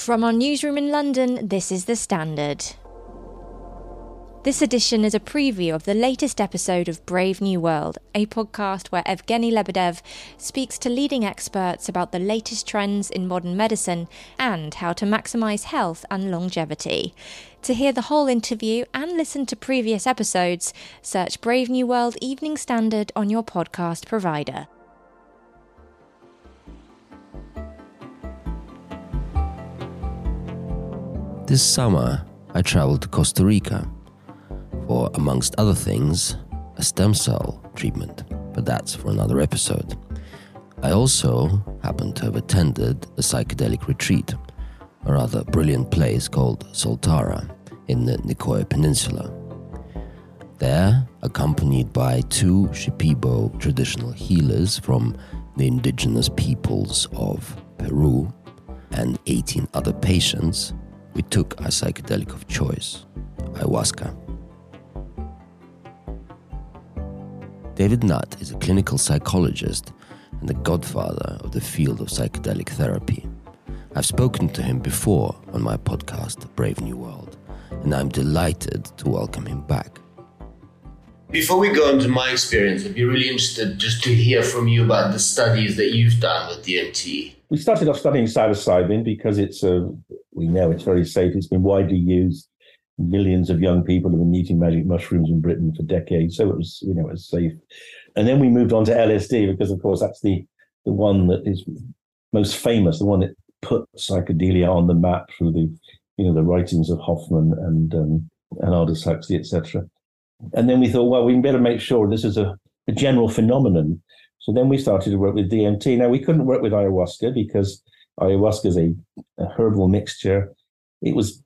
From our newsroom in London, this is The Standard. This edition is a preview of the latest episode of Brave New World, a podcast where Evgeny Lebedev speaks to leading experts about the latest trends in modern medicine and how to maximize health and longevity. To hear the whole interview and listen to previous episodes, search Brave New World Evening Standard on your podcast provider. This summer, I traveled to Costa Rica for, amongst other things, a stem cell treatment, but that's for another episode. I also happened to have attended a psychedelic retreat, a rather brilliant place called Soltara in the Nicoya Peninsula. There, accompanied by two Shipibo traditional healers from the indigenous peoples of Peru and 18 other patients, we took a psychedelic of choice, ayahuasca. David Nutt is a clinical psychologist and the godfather of the field of psychedelic therapy. I've spoken to him before on my podcast, Brave New World, and I'm delighted to welcome him back. Before we go into my experience, I'd be really interested just to hear from you about the studies that you've done with DMT. We started off studying psilocybin because it's a we know it's very safe. It's been widely used. Millions of young people have been eating magic mushrooms in Britain for decades, so it was, you know, it was safe. And then we moved on to LSD because, of course, that's the the one that is most famous, the one that put psychedelia on the map through the, you know, the writings of Hofmann and um, and Aldous Huxley, etc. And then we thought, well, we better make sure this is a, a general phenomenon. So then we started to work with DMT. Now we couldn't work with ayahuasca because ayahuasca is a, a herbal mixture. It was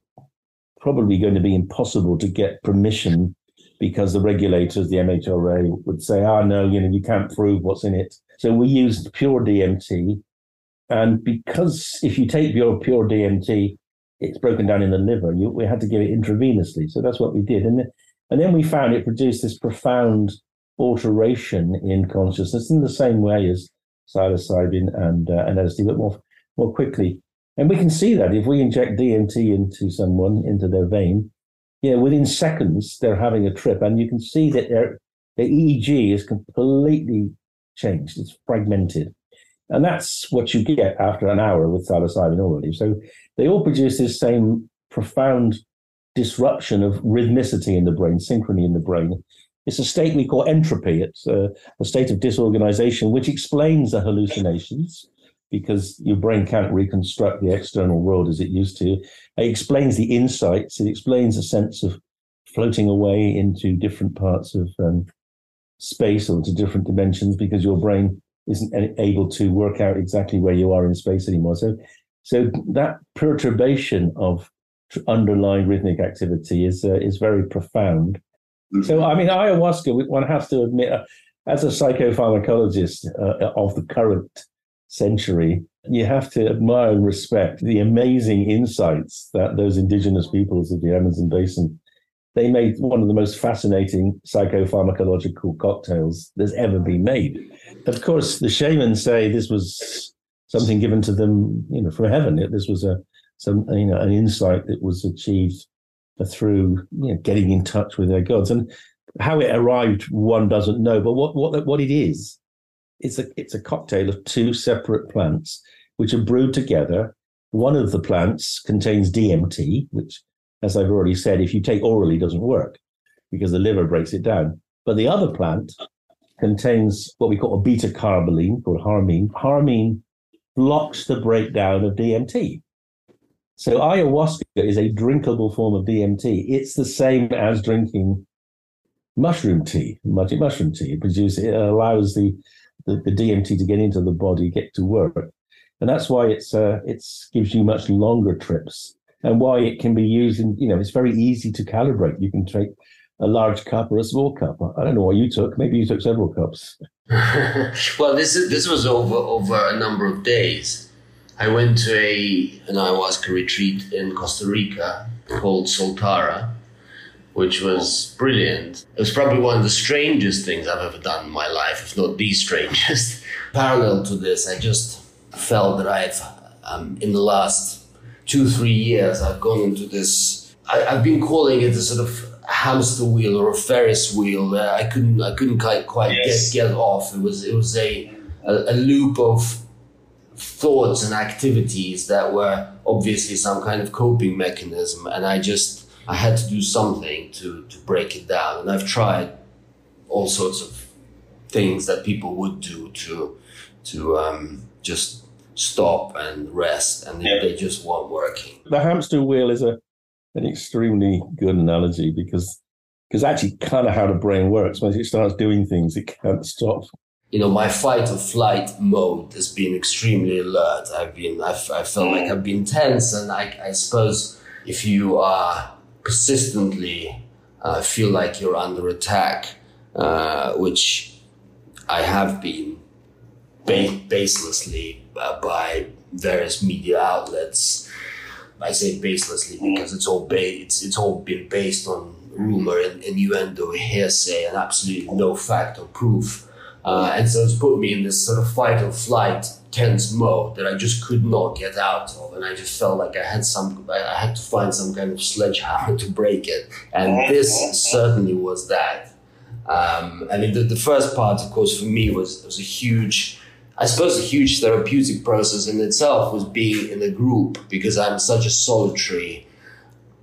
probably going to be impossible to get permission because the regulators, the MHRA, would say, "Ah, oh, no, you know, you can't prove what's in it." So we used pure DMT, and because if you take your pure DMT, it's broken down in the liver. You, we had to give it intravenously, so that's what we did, and and then we found it produced this profound alteration in consciousness in the same way as psilocybin and uh, and LSD, but more more quickly. And we can see that if we inject DMT into someone, into their vein, yeah, within seconds they're having a trip, and you can see that their the EEG is completely changed. It's fragmented, and that's what you get after an hour with psilocybin already. So they all produce this same profound disruption of rhythmicity in the brain, synchrony in the brain. It's a state we call entropy. It's a, a state of disorganization, which explains the hallucinations because your brain can't reconstruct the external world as it used to. It explains the insights. It explains a sense of floating away into different parts of um, space or to different dimensions because your brain isn't able to work out exactly where you are in space anymore. So, so that perturbation of underlying rhythmic activity is uh, is very profound. So, I mean, ayahuasca. One has to admit, uh, as a psychopharmacologist uh, of the current century, you have to admire and respect the amazing insights that those indigenous peoples of the Amazon basin they made one of the most fascinating psychopharmacological cocktails that's ever been made. Of course, the shamans say this was something given to them, you know, from heaven. This was a some you know an insight that was achieved through you know, getting in touch with their gods and how it arrived. One doesn't know, but what what what it is it's a it's a cocktail of two separate plants which are brewed together. One of the plants contains DMT, which, as I've already said, if you take orally, doesn't work because the liver breaks it down. But the other plant contains what we call a beta carboline called harmine. Harmine blocks the breakdown of DMT. So ayahuasca is a drinkable form of DMT. It's the same as drinking mushroom tea, magic mushroom tea. It produces it allows the the, the DMT to get into the body, get to work. And that's why it's uh, it's gives you much longer trips and why it can be used in, you know, it's very easy to calibrate. You can take a large cup or a small cup. I don't know what you took. Maybe you took several cups. well, this is this was over over a number of days. I went to a an ayahuasca retreat in Costa Rica called Soltara, which was brilliant. It was probably one of the strangest things I've ever done in my life, if not the strangest. Parallel to this, I just felt that I've, um, in the last two, three years, I've gone into this. I, have been calling it a sort of hamster wheel or a Ferris wheel. Uh, I couldn't, I couldn't quite, quite yes. get get off. It was, it was a, a, a loop of thoughts and activities that were obviously some kind of coping mechanism, and I just, I had to do something to to break it down. And I've tried all sorts of things that people would do to to um, just stop and rest, and yeah. they just weren't working. The hamster wheel is a an extremely good analogy because because actually kind of how the brain works. Once it starts doing things, it can't stop. You know, my fight or flight mode has been extremely alert. I've been, I've, I felt like I've been tense, and I, I suppose if you are persistently uh, feel like you're under attack, uh, which I have been ba- baselessly uh, by various media outlets. I say baselessly because it's all ba- it's it's all been based on rumor and innuendo, hearsay, and absolutely no fact or proof. Uh, and so it's put me in this sort of fight or flight tense mode that I just could not get out of, and I just felt like I had some, I had to find some kind of sledgehammer to break it, and this certainly was that. Um, I mean, the, the first part, of course, for me was was a huge I suppose a huge therapeutic process in itself was being in a group because I'm such a solitary,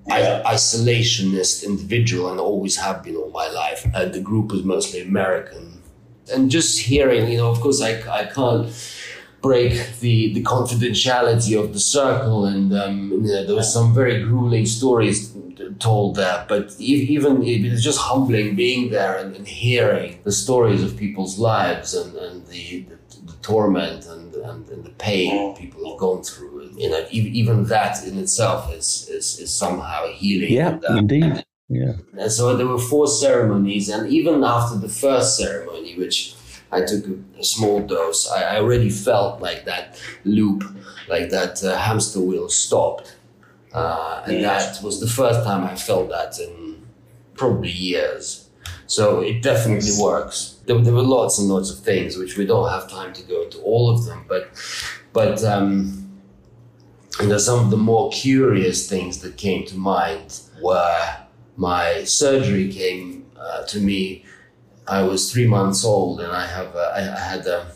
yeah. isolationist individual and always have been all my life. And the group was mostly American. And just hearing, you know, of course, I, I can't break the, the confidentiality of the circle. And um, you know, there was some very grueling stories told there, but even it was just humbling being there and, and hearing the stories of people's lives and, and the, the torment and, and, and, the pain people have gone through. You know, even that in itself is is, is somehow healing. Yeah, indeed. Yeah. And so there were four ceremonies, and even after the first ceremony, which I took a, small dose, I, I, already felt like that loop, like that uh, hamster wheel stopped. Uh, and that was the first time I felt that in probably years. So it definitely works. There, there, were lots and lots of things which we don't have time to go into all of them, but but um, you know some of the more curious things that came to mind were my surgery came uh, to me. I was three months old, and I have a, I, I had a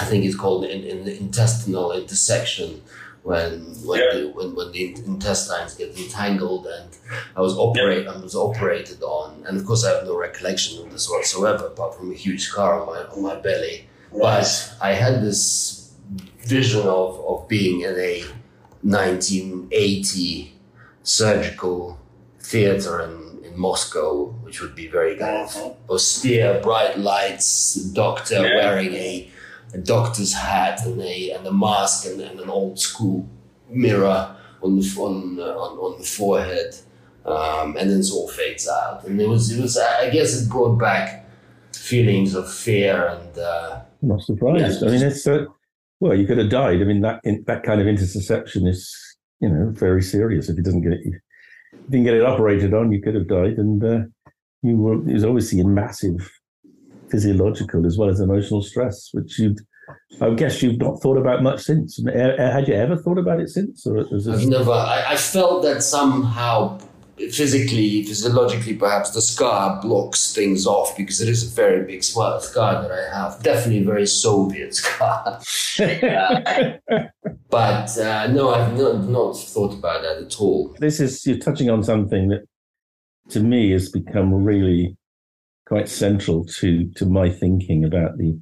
I think it's called in, in intestinal intersection when when, yeah. the, when, when the intestines get entangled and I was operate yeah. I was operated on and of course I have no recollection of this whatsoever apart from a huge scar on my on my belly but I had this vision of, of being in a 1980 surgical theater in, in Moscow which would be very kind of austere bright lights doctor yeah. wearing a a doctor's hat and a and a mask and, and an old school mirror on the on uh, on, on the forehead, um, and then it all fades out. And it was it was I guess it brought back feelings of fear and. Uh, I'm not surprised. Yeah, I mean, it's uh, well, you could have died. I mean, that in, that kind of interception is you know very serious. If you doesn't get it, you didn't get it operated on, you could have died, and uh, you were it was obviously a massive physiological as well as emotional stress, which you'd, I guess you've not thought about much since. Had you ever thought about it since? Or I've never. I, I, felt that somehow, physically, physiologically, perhaps the scar blocks things off because it is a very big scar that I have. Definitely a very Soviet scar. uh, but uh, no, I've not, not thought about that at all. This is you're touching on something that, to me, has become really quite central to to my thinking about the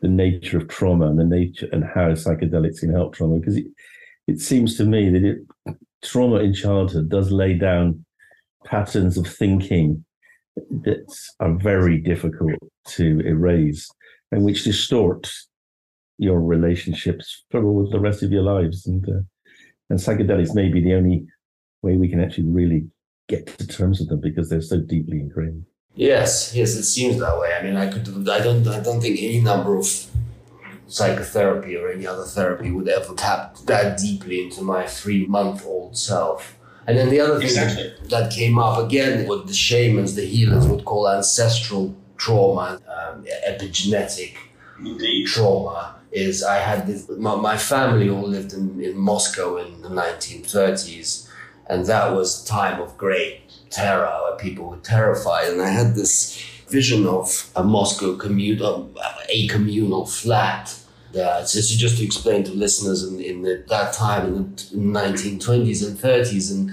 the nature of trauma and the nature and how psychedelics can help trauma because it, it seems to me that it, trauma in childhood does lay down patterns of thinking that are very difficult to erase and which distort your relationships for all the rest of your lives and uh, and psychedelics may be the only way we can actually really get to terms with them because they're so deeply ingrained Yes, yes, it seems that way. I mean, I could, I don't, I don't think any number of psychotherapy or any other therapy would ever tap that deeply into my three-month-old self. And then the other thing exactly. that, that, came up again, what the shamans, the healers would call ancestral trauma, um, epigenetic Indeed. trauma, is I had this, my, my family all lived in, in Moscow in the 1930s, and that was time of great terror where people were terrified. And I had this vision of a Moscow communal, a communal flat. Uh, so just to explain to listeners in, in the, that time in the 1920s and 30s and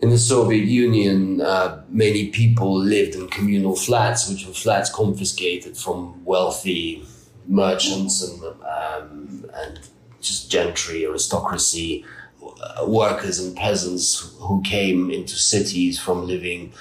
in the Soviet Union, uh, many people lived in communal flats, which were flats confiscated from wealthy merchants and um, and just gentry, aristocracy, uh, workers and peasants who came into cities from living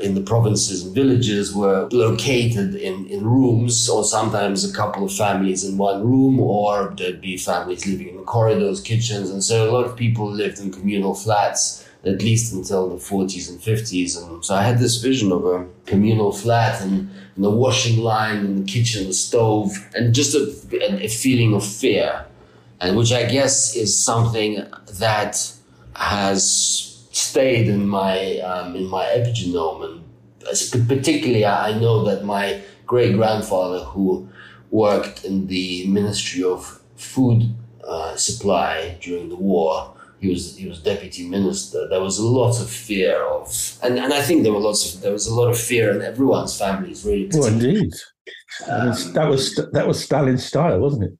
in the provinces and villages were located in, in rooms or sometimes a couple of families in one room or there'd be families living in corridors kitchens and so a lot of people lived in communal flats at least until the 40s and 50s and so i had this vision of a communal flat and, and the washing line and the kitchen the stove and just a, a feeling of fear and which i guess is something that has stayed in my um, in my epigenome, and particularly I know that my great grandfather, who worked in the Ministry of Food uh, Supply during the war, he was he was deputy minister. There was a lot of fear of, and, and I think there were lots of there was a lot of fear in everyone's families. Really, well, indeed, um, that was that was Stalin's style, wasn't it?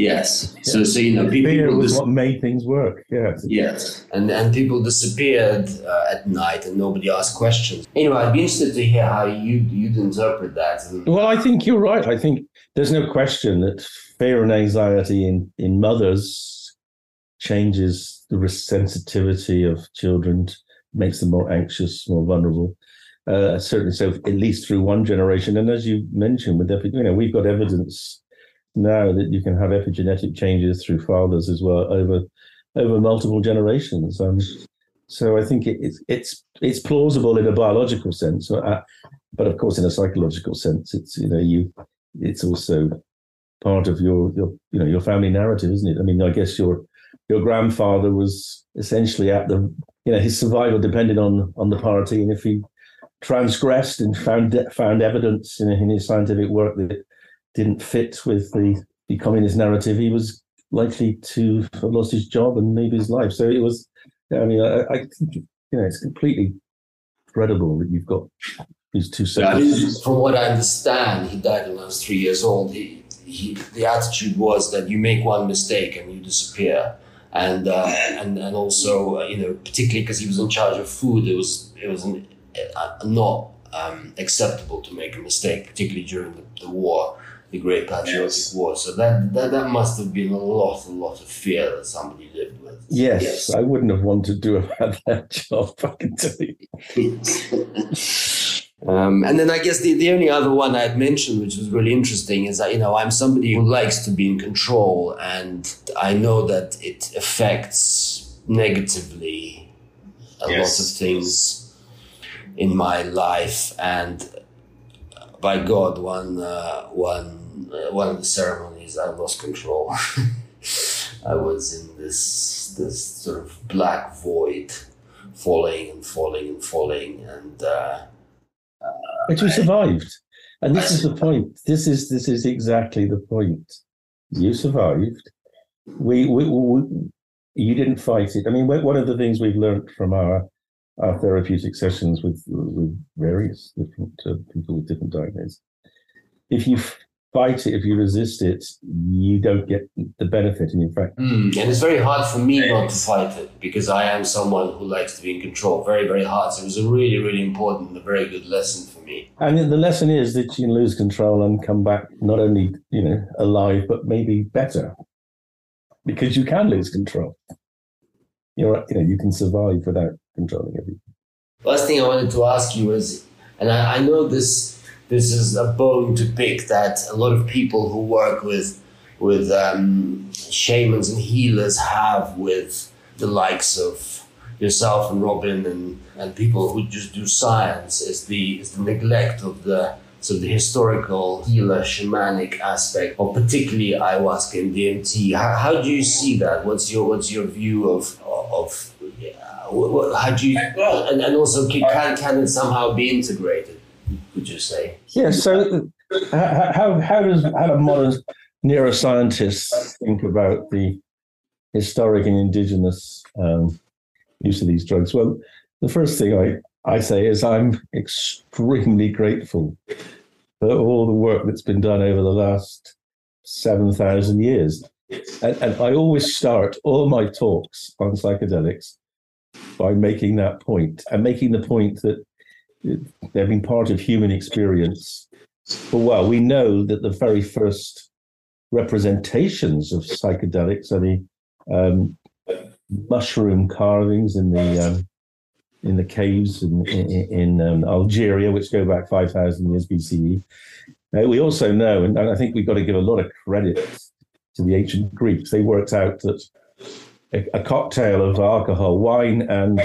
Yes. So, so you know, people, Fear was dis- what made things work. Yes. Yes. And and people disappeared uh, at night, and nobody asked questions. Anyway, I'd be interested to hear how you you'd interpret that. Well, I think you're right. I think there's no question that fear and anxiety in in mothers changes the sensitivity of children, makes them more anxious, more vulnerable. Uh, certainly, so at least through one generation. And as you mentioned, with you know, we've got evidence now that you can have epigenetic changes through fathers as well over over multiple generations. Um, so I think it, it's it's it's plausible in a biological sense, uh, but of course in a psychological sense, it's you know you it's also part of your your you know your family narrative, isn't it? I mean, I guess your your grandfather was essentially at the you know his survival depended on on the party, and if he transgressed and found found evidence in, in his scientific work that didn't fit with the, the communist narrative, he was likely to have lost his job and maybe his life. So it was, I mean, I, I think, you know, it's completely credible that you've got these two sides. From what I understand, he died when I was three years old. He, he, the attitude was that you make one mistake and you disappear. And, uh, and, and also, uh, you know, particularly because he was in charge of food, it was, it was an, uh, not um, acceptable to make a mistake, particularly during the, the war the Great Patriotic yes. War. So that, that that must have been a lot, a lot of fear that somebody lived with. Yes, yes. I wouldn't have wanted to have had that job. I can tell you. Um, and then I guess the, the only other one I'd mentioned, which was really interesting, is that, you know, I'm somebody who likes to be in control and I know that it affects negatively a yes. lot of things in my life. And by God, one, uh, one uh, one of the ceremonies, I lost control. I was in this this sort of black void, falling and falling and falling, and uh, but you survived, and this I, is the point. This is this is exactly the point. You survived. We, we, we you didn't fight it. I mean, one of the things we've learned from our our therapeutic sessions with with various different uh, people with different diagnoses, if you fight it, if you resist it, you don't get the benefit. And in fact, mm, and it's very hard for me not to fight it because I am someone who likes to be in control. Very, very hard. So it was a really, really important and a very good lesson for me. And the lesson is that you can lose control and come back not only you know alive but maybe better because you can lose control. You're, you know, you can survive without controlling everything. Last thing I wanted to ask you was, and I, I know this this is a bone to pick that a lot of people who work with with um, shamans and healers have with the likes of yourself and Robin and, and people who just do science is the is the neglect of the so the historical healer shamanic aspect of particularly ayahuasca and DMT. How, how do you see that? What's your what's your view of of how do you and, and also can can it somehow be integrated? Would you say? Yeah. So, how how, how does how do modern neuroscientists think about the historic and indigenous um, use of these drugs? Well, the first thing I, I say is I'm extremely grateful for all the work that's been done over the last 7,000 years. And, and, I always start all my talks on psychedelics by making that point and making the point that they've been part of human experience for a while. We know that the very first representations of psychedelics are the um, mushroom carvings in the um, in the caves in, in, in um, Algeria, which go back 5,000 years BCE. Uh, we also know, and I think we've got to give a lot of credit to the ancient Greeks, they worked out that a, a cocktail of alcohol, wine, and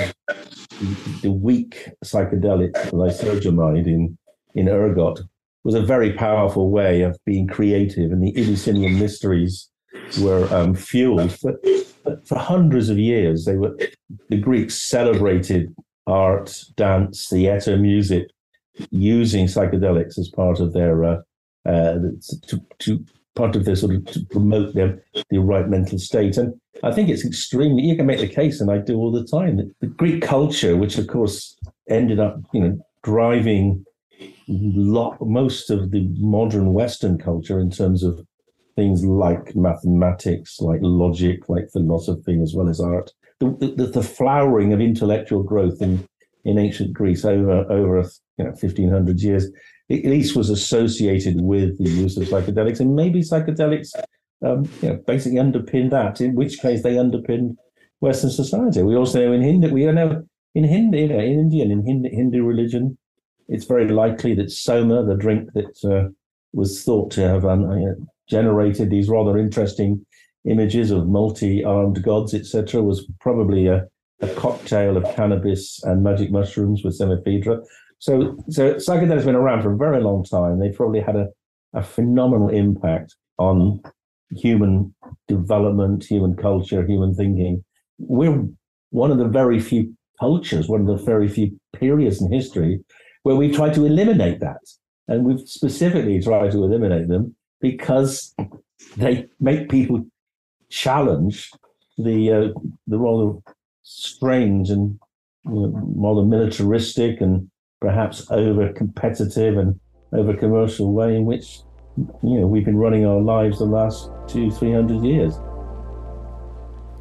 the weak psychedelic lysergamide in, in ergot was a very powerful way of being creative, and the Eleusinian mysteries were um, fueled for, for hundreds of years. They were the Greeks celebrated art, dance, theatre, music, using psychedelics as part of their uh, uh, to, to part of their sort of to promote their the right mental state. And I think it's extremely you can make the case, and I do all the time, that the Greek culture, which of course ended up, you know, driving lot most of the modern Western culture in terms of things like mathematics, like logic, like philosophy, as well as art. The, the, the flowering of intellectual growth in, in ancient Greece over over you know 1500 years at least was associated with the use of psychedelics, and maybe psychedelics, um, you know, basically underpin that. In which case, they underpin Western society. We also know in Hindu, we know in Hindu, you know, in Indian, in Hindu, Hindu religion, it's very likely that soma, the drink that uh, was thought to have um, generated these rather interesting images of multi-armed gods, etc., was probably a, a cocktail of cannabis and magic mushrooms with ephedra. So, so psychedelics have been around for a very long time. They probably had a, a phenomenal impact on human development, human culture, human thinking. We're one of the very few cultures, one of the very few periods in history where we've tried to eliminate that. And we've specifically tried to eliminate them because they make people challenge the uh, the rather strange and you know, rather militaristic and perhaps over competitive and over commercial way in which you know we've been running our lives the last two three hundred years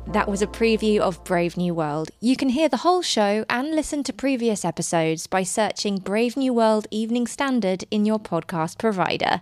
that was a preview of Brave New World. You can hear the whole show and listen to previous episodes by searching Brave New World Evening Standard in your podcast provider.